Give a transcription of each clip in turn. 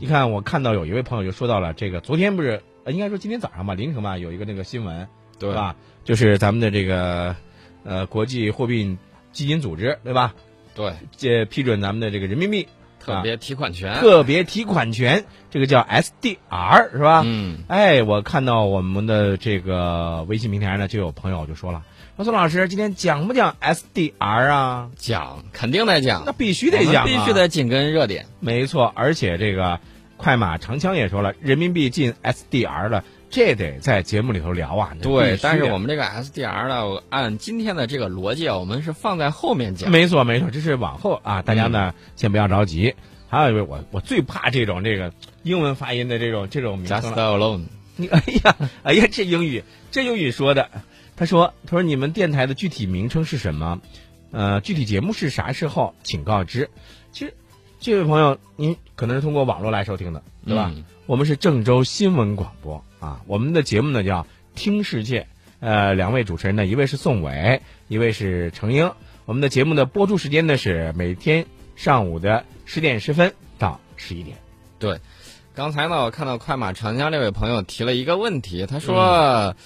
你看，我看到有一位朋友就说到了这个，昨天不是，呃应该说今天早上吧，凌晨吧，有一个那个新闻，对吧？就是咱们的这个呃国际货币基金组织，对吧？对，这批准咱们的这个人民币特别提款权，特别提款权，这个叫 SDR 是吧？嗯，哎，我看到我们的这个微信平台呢，就有朋友就说了，说宋老师今天讲不讲 SDR 啊？讲肯定得讲，那必须得讲、啊，必须得紧跟热点。没错，而且这个快马长枪也说了，人民币进 SDR 了，这得在节目里头聊啊。对，但是我们这个 SDR 呢，按今天的这个逻辑啊，我们是放在后面讲。没错，没错，这是往后啊，大家呢、嗯、先不要着急。还有一位，我我最怕这种这个英文发音的这种这种名称 Just alone，你哎呀哎呀，这英语这英语说的，他说他说你们电台的具体名称是什么？呃，具体节目是啥时候，请告知。其实这位朋友，您可能是通过网络来收听的，对吧？嗯、我们是郑州新闻广播啊，我们的节目呢叫《听世界》，呃，两位主持人呢，一位是宋伟，一位是程英。我们的节目的播出时间呢是每天上午的十点十分到十一点。对，刚才呢，我看到快马长江这位朋友提了一个问题，他说。嗯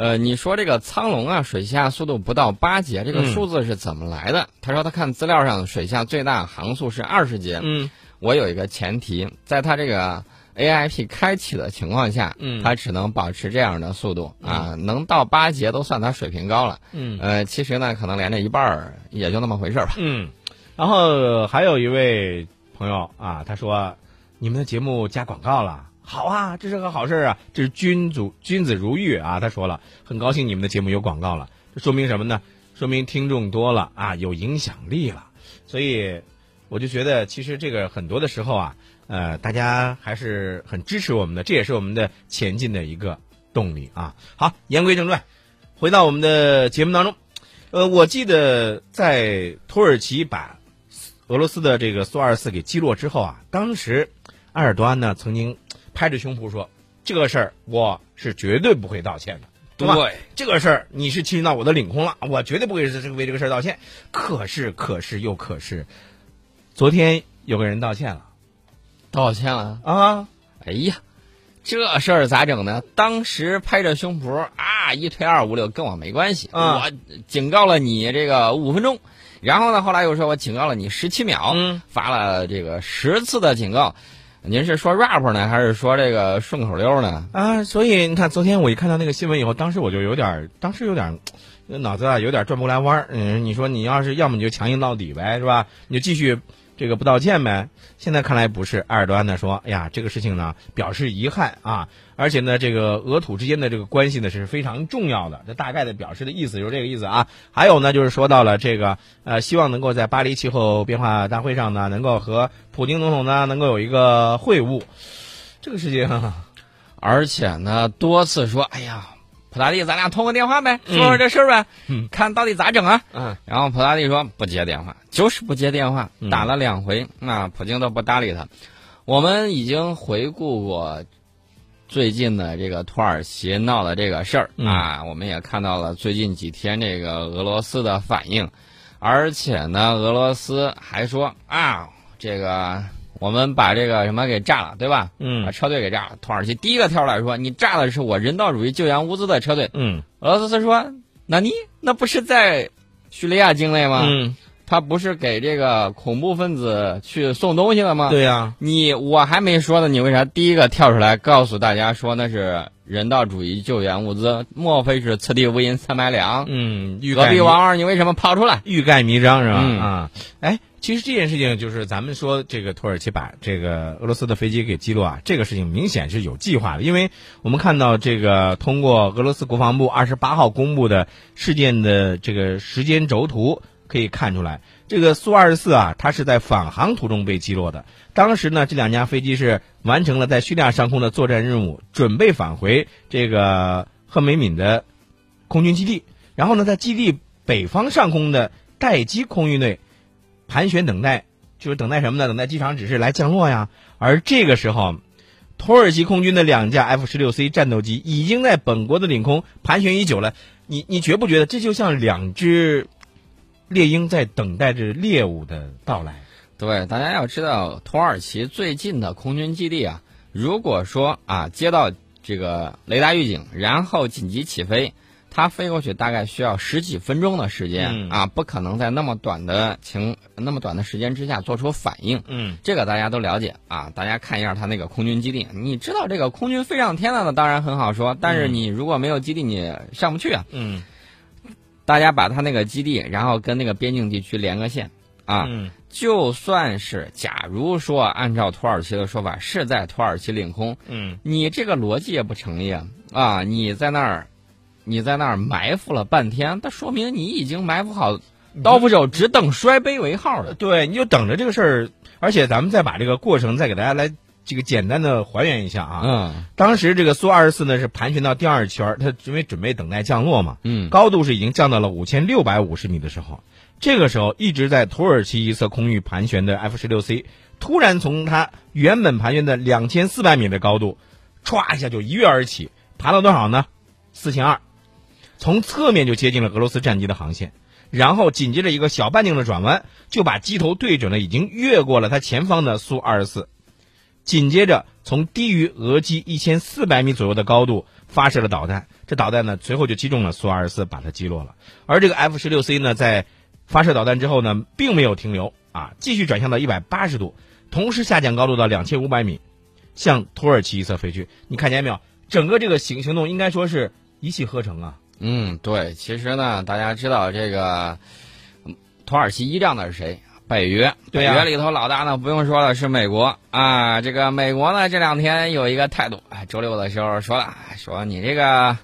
呃，你说这个苍龙啊，水下速度不到八节，这个数字是怎么来的？嗯、他说他看资料上水下最大航速是二十节。嗯，我有一个前提，在他这个 AIP 开启的情况下，嗯，他只能保持这样的速度、嗯、啊，能到八节都算他水平高了。嗯，呃，其实呢，可能连着一半儿也就那么回事儿吧。嗯，然后还有一位朋友啊，他说你们的节目加广告了。好啊，这是个好事啊！这是君主君子如玉啊！他说了，很高兴你们的节目有广告了，这说明什么呢？说明听众多了啊，有影响力了。所以我就觉得，其实这个很多的时候啊，呃，大家还是很支持我们的，这也是我们的前进的一个动力啊。好，言归正传，回到我们的节目当中。呃，我记得在土耳其把俄罗斯的这个苏二四给击落之后啊，当时埃尔多安呢曾经。拍着胸脯说：“这个事儿我是绝对不会道歉的，对吧？这个事儿你是侵入到我的领空了，我绝对不会为这个事儿道歉。可是，可是又可是，昨天有个人道歉了，道歉了啊！哎呀，这事儿咋整呢？当时拍着胸脯啊，一推二五六跟我没关系，啊、我警告了你这个五分钟，然后呢，后来又说我警告了你十七秒，嗯，发了这个十次的警告。”您是说 rap 呢，还是说这个顺口溜呢？啊，所以你看，昨天我一看到那个新闻以后，当时我就有点，当时有点，脑子啊有点转不过来弯儿。嗯，你说你要是要么你就强硬到底呗，是吧？你就继续这个不道歉呗。现在看来不是，埃尔多安呢说，哎呀，这个事情呢表示遗憾啊，而且呢，这个俄土之间的这个关系呢是非常重要的。这大概的表示的意思就是这个意思啊。还有呢，就是说到了这个呃，希望能够在巴黎气候变化大会上呢，能够和普京总统呢能够有一个会晤。这个事情、而且呢多次说，哎呀，普大帝，咱俩通个电话呗，嗯、说说这事儿呗，嗯，看到底咋整啊？嗯，然后普大帝说不接电话，就是不接电话，嗯、打了两回，那普京都不搭理他。我们已经回顾过最近的这个土耳其闹的这个事儿、嗯、啊，我们也看到了最近几天这个俄罗斯的反应，而且呢，俄罗斯还说啊，这个我们把这个什么给炸了，对吧？嗯，把车队给炸了。土耳其第一个跳出来说，你炸的是我人道主义救援物资的车队。嗯，俄罗斯说，那你那不是在叙利亚境内吗？嗯。他不是给这个恐怖分子去送东西了吗？对呀、啊，你我还没说呢，你为啥第一个跳出来告诉大家说那是人道主义救援物资？莫非是此地无银三百两？嗯，隔壁王二，你为什么跑出来？欲盖弥彰是吧？嗯、啊，哎，其实这件事情就是咱们说这个土耳其把这个俄罗斯的飞机给击落啊，这个事情明显是有计划的，因为我们看到这个通过俄罗斯国防部二十八号公布的事件的这个时间轴图。可以看出来，这个苏二十四啊，它是在返航途中被击落的。当时呢，这两架飞机是完成了在叙利亚上空的作战任务，准备返回这个赫梅敏的空军基地。然后呢，在基地北方上空的待机空域内盘旋等待，就是等待什么呢？等待机场指示来降落呀。而这个时候，土耳其空军的两架 F 十六 C 战斗机已经在本国的领空盘旋已久了。你你觉不觉得这就像两只？猎鹰在等待着猎物的到来，对，大家要知道，土耳其最近的空军基地啊，如果说啊接到这个雷达预警，然后紧急起飞，它飞过去大概需要十几分钟的时间、嗯。啊，不可能在那么短的情那么短的时间之下做出反应。嗯。这个大家都了解啊，大家看一下它那个空军基地，你知道这个空军飞上天了呢，当然很好说，但是你如果没有基地，你上不去啊。嗯大家把他那个基地，然后跟那个边境地区连个线啊，嗯就算是假如说按照土耳其的说法是在土耳其领空，嗯你这个逻辑也不成立啊！啊，你在那儿，你在那儿埋伏了半天，那说明你已经埋伏好刀斧手，只等摔杯为号了。对，你就等着这个事儿，而且咱们再把这个过程再给大家来这个简单的还原一下啊。嗯当时这个苏二十四呢是盘旋到第二圈，它因为准备等待降落嘛，嗯高度是已经降到了五千六百五十米的时候，这个时候一直在土耳其一侧空域盘旋的 F 十六 C，突然从它原本盘旋的两千四百米的高度，歘一下就一跃而起，爬到多少呢？四千二，从侧面就接近了俄罗斯战机的航线，然后紧接着一个小半径的转弯，就把机头对准了已经越过了它前方的苏二十四。紧接着从低于俄机一千四百米左右的高度发射了导弹，这导弹呢随后就击中了苏二十四，把它击落了。而这个 F 十六 C 呢，在发射导弹之后呢，并没有停留啊，继续转向到一百八十度，同时下降高度到两千五百米，向土耳其一侧飞去。你看见没有？整个这个行行动应该说是一气呵成啊。嗯，对，其实呢，大家知道这个土耳其依仗的是谁？北约，对呀北约里头老大呢，不用说了，是美国啊。这个美国呢，这两天有一个态度，哎，周六的时候说了，说你这个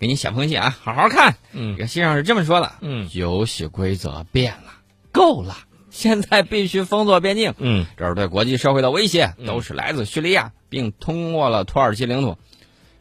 给你写封信啊，好好看。嗯这个信上是这么说的：嗯游戏规则变了，够了，现在必须封锁边境。嗯这是对国际社会的威胁，嗯都是来自叙利亚，并通过了土耳其领土。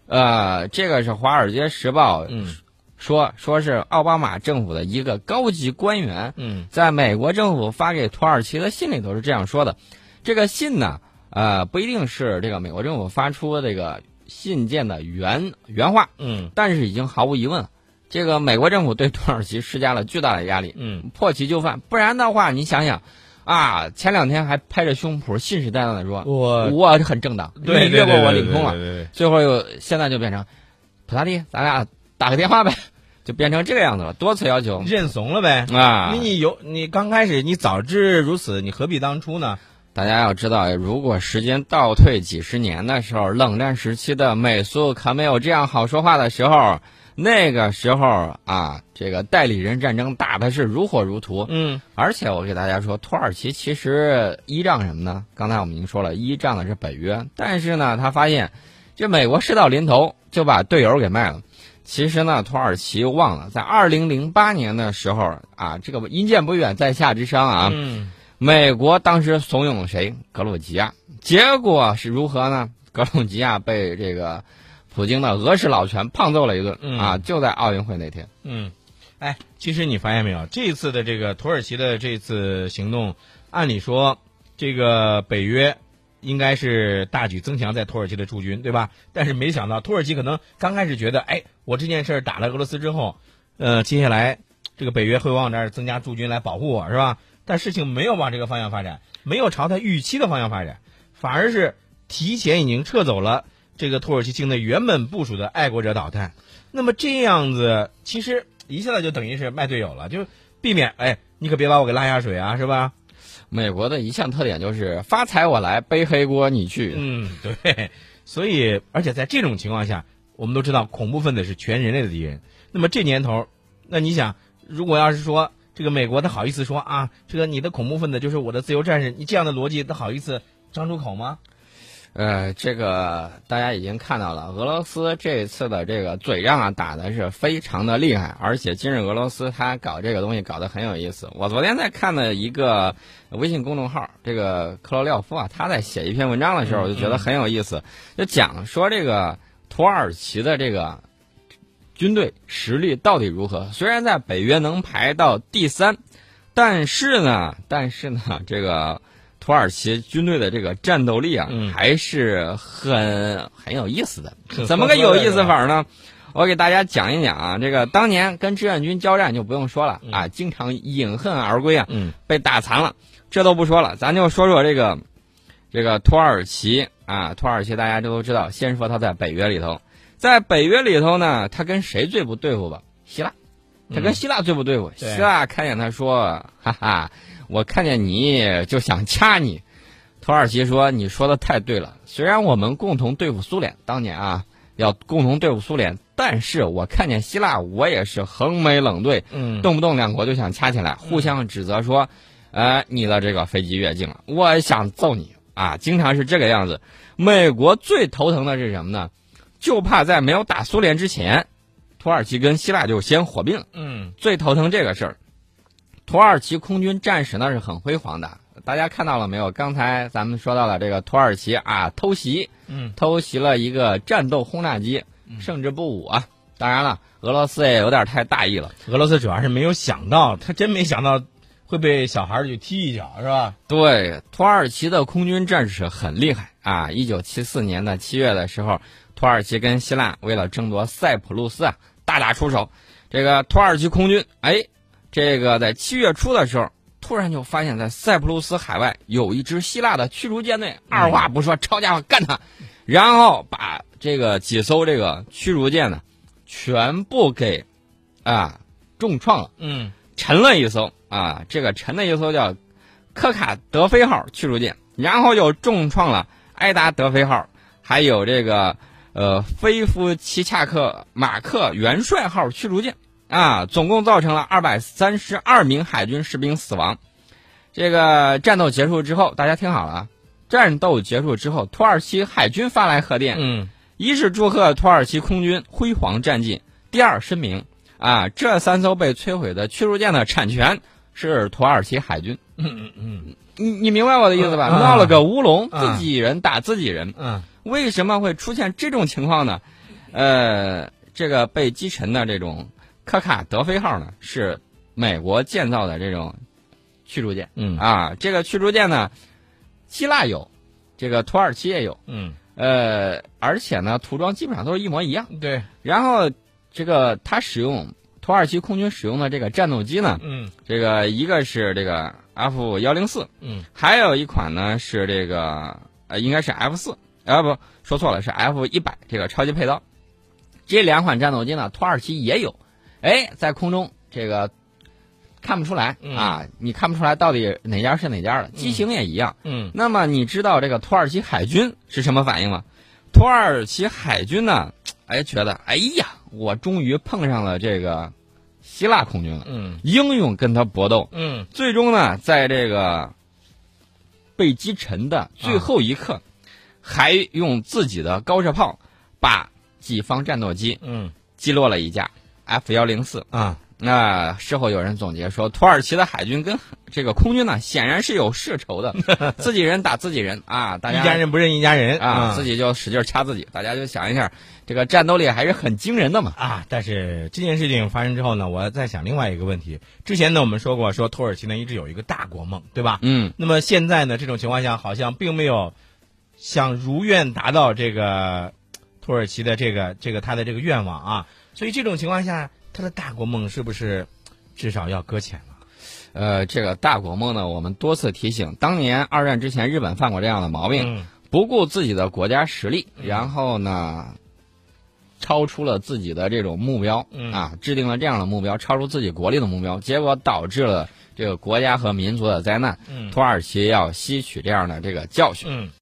呃，这个是《华尔街时报》嗯说，说是奥巴马政府的一个高级官员嗯在美国政府发给土耳其的信里头是这样说的。这个信呢，呃，不一定是这个美国政府发出这个信件的原原话，嗯但是已经毫无疑问，这个美国政府对土耳其施加了巨大的压力。嗯破其就范，不然的话，你想想，啊，前两天还拍着胸脯信誓旦旦的说，我我很正当，对你越过我领空了，最后又现在就变成，普拉蒂，咱俩打个电话呗，就变成这个样子了，多次要求认怂了呗。啊你！你有你刚开始你早知如此，你何必当初呢？大家要知道，如果时间倒退几十年的时候，冷战时期的美苏可没有这样好说话的时候。那个时候啊，这个代理人战争打的是如火如荼，嗯而且我给大家说，土耳其其实依仗什么呢？刚才我们已经说了，依仗的是北约，但是呢，他发现这美国事到临头就把队友给卖了。其实呢，土耳其忘了，在二零零八年的时候啊，这个阴见不远，在下之商啊，嗯美国当时怂恿谁？格鲁吉亚，结果是如何呢？格鲁吉亚被这个普京的俄式老拳胖揍了一顿、嗯啊！就在奥运会那天。嗯，哎，其实你发现没有，这次的这个土耳其的这次行动，按理说这个北约应该是大举增强在土耳其的驻军，对吧？但是没想到土耳其可能刚开始觉得，哎，我这件事打了俄罗斯之后，呃，接下来这个北约会往这儿增加驻军来保护我，是吧？但事情没有往这个方向发展，没有朝他预期的方向发展，反而是提前已经撤走了这个土耳其境内原本部署的爱国者导弹。那么这样子，其实一下子就等于是卖队友了，就避免哎，你可别把我给拉下水啊，是吧？美国的一项特点就是发财我来，背黑锅你去。嗯，对。所以，而且在这种情况下，我们都知道恐怖分子是全人类的敌人。那么这年头，那你想，如果要是说这个美国他好意思说啊，这个你的恐怖分子就是我的自由战士，你这样的逻辑他好意思张出口吗？呃，这个大家已经看到了，俄罗斯这一次的这个嘴仗啊，打的是非常的厉害，而且今日俄罗斯他搞这个东西搞得很有意思。我昨天在看的一个微信公众号，这个克罗廖夫啊，他在写一篇文章的时候，我就觉得很有意思，就讲说这个土耳其的这个军队实力到底如何。虽然在北约能排到第三，但是呢，但是呢，这个。土耳其军队的这个战斗力啊，嗯还是很很有意思的。怎么个有意思法呢？我给大家讲一讲啊，这个当年跟志愿军交战就不用说了、嗯啊，经常饮恨而归啊，嗯被打残了。这都不说了，咱就说说这个这个土耳其啊，土耳其大家这都知道。先说他在北约里头，在北约里头呢，他跟谁最不对付吧？希腊，他跟希腊最不对付。对希腊看见他说：“哈哈，我看见你就想掐你。”土耳其说：“你说的太对了，虽然我们共同对付苏联，当年啊要共同对付苏联，但是我看见希腊，我也是横眉冷对，嗯，动不动两国就想掐起来，互相指责说，呃，你的这个飞机越境了，我想揍你啊，经常是这个样子。美国最头疼的是什么呢？就怕在没有打苏联之前，土耳其跟希腊就先火并，嗯最头疼这个事儿。土耳其空军战士那是很辉煌的，大家看到了没有？刚才咱们说到了这个土耳其啊偷袭，嗯偷袭了一个战斗轰炸机，胜之不武啊。当然了，俄罗斯也有点太大意了。俄罗斯主要是没有想到，他真没想到会被小孩儿去踢一脚，是吧？对，土耳其的空军战士很厉害啊！一九七四年的七月的时候，土耳其跟希腊为了争夺塞浦路斯啊，大打出手。这个土耳其空军，哎，这个在七月初的时候，突然就发现，在塞浦路斯海外有一支希腊的驱逐舰队，二话不说，抄家伙干他，然后把这个几艘这个驱逐舰呢，全部给啊重创了。嗯。沉了一艘啊，这个沉的一艘叫科卡德菲号驱逐舰，然后又重创了埃达德菲号，还有这个呃菲夫奇恰克马克元帅号驱逐舰啊，总共造成了二百三十二名海军士兵死亡。这个战斗结束之后，大家听好了啊，战斗结束之后，土耳其海军发来贺电，嗯一是祝贺土耳其空军辉煌战绩，第二声明啊，这三艘被摧毁的驱逐舰的产权是土耳其海军。嗯嗯嗯你你明白我的意思吧？嗯闹了个乌龙，嗯自己人打自己人，嗯为什么会出现这种情况呢？呃，这个被击沉的这种科卡德菲号呢，是美国建造的这种驱逐舰嗯啊。这个驱逐舰呢，希腊有，这个土耳其也有。嗯，呃，而且呢，涂装基本上都是一模一样。对，然后这个它使用土耳其空军使用的这个战斗机呢，嗯这个一个是这个 F 幺零四，嗯还有一款呢是这个呃应该是 F 四，啊不说错了是 F 一百这个超级配刀。这两款战斗机呢，土耳其也有，哎，在空中这个看不出来、嗯。啊，你看不出来到底哪家是哪家的，机型也一样。嗯。那么你知道这个土耳其海军是什么反应吗？土耳其海军呢，哎，觉得哎呀，我终于碰上了这个希腊空军了，嗯。英勇跟他搏斗，嗯。最终呢，在这个被击沉的最后一刻，还用自己的高射炮把己方战斗机嗯。击落了一架 F 幺零四。啊，那事后有人总结说，土耳其的海军跟这个空军呢，显然是有世仇的，自己人打自己人啊！大家一家人不认一家人啊，自己己就使劲掐自己。大家就想一下，这个战斗力还是很惊人的嘛。啊。但是这件事情发生之后呢，我在想另外一个问题。之前呢，我们说过，说土耳其呢一直有一个大国梦，对吧？嗯，那么现在呢，这种情况下好像并没有想如愿达到这个土耳其的这个这个他的这个愿望啊。所以这种情况下，他的大国梦是不是至少要搁浅了？呃，这个大国梦呢，我们多次提醒，当年二战之前，日本犯过这样的毛病，嗯不顾自己的国家实力，然后呢，超出了自己的这种目标、嗯啊，制定了这样的目标，超出自己国力的目标，结果导致了这个国家和民族的灾难。嗯土耳其要吸取这样的这个教训。嗯。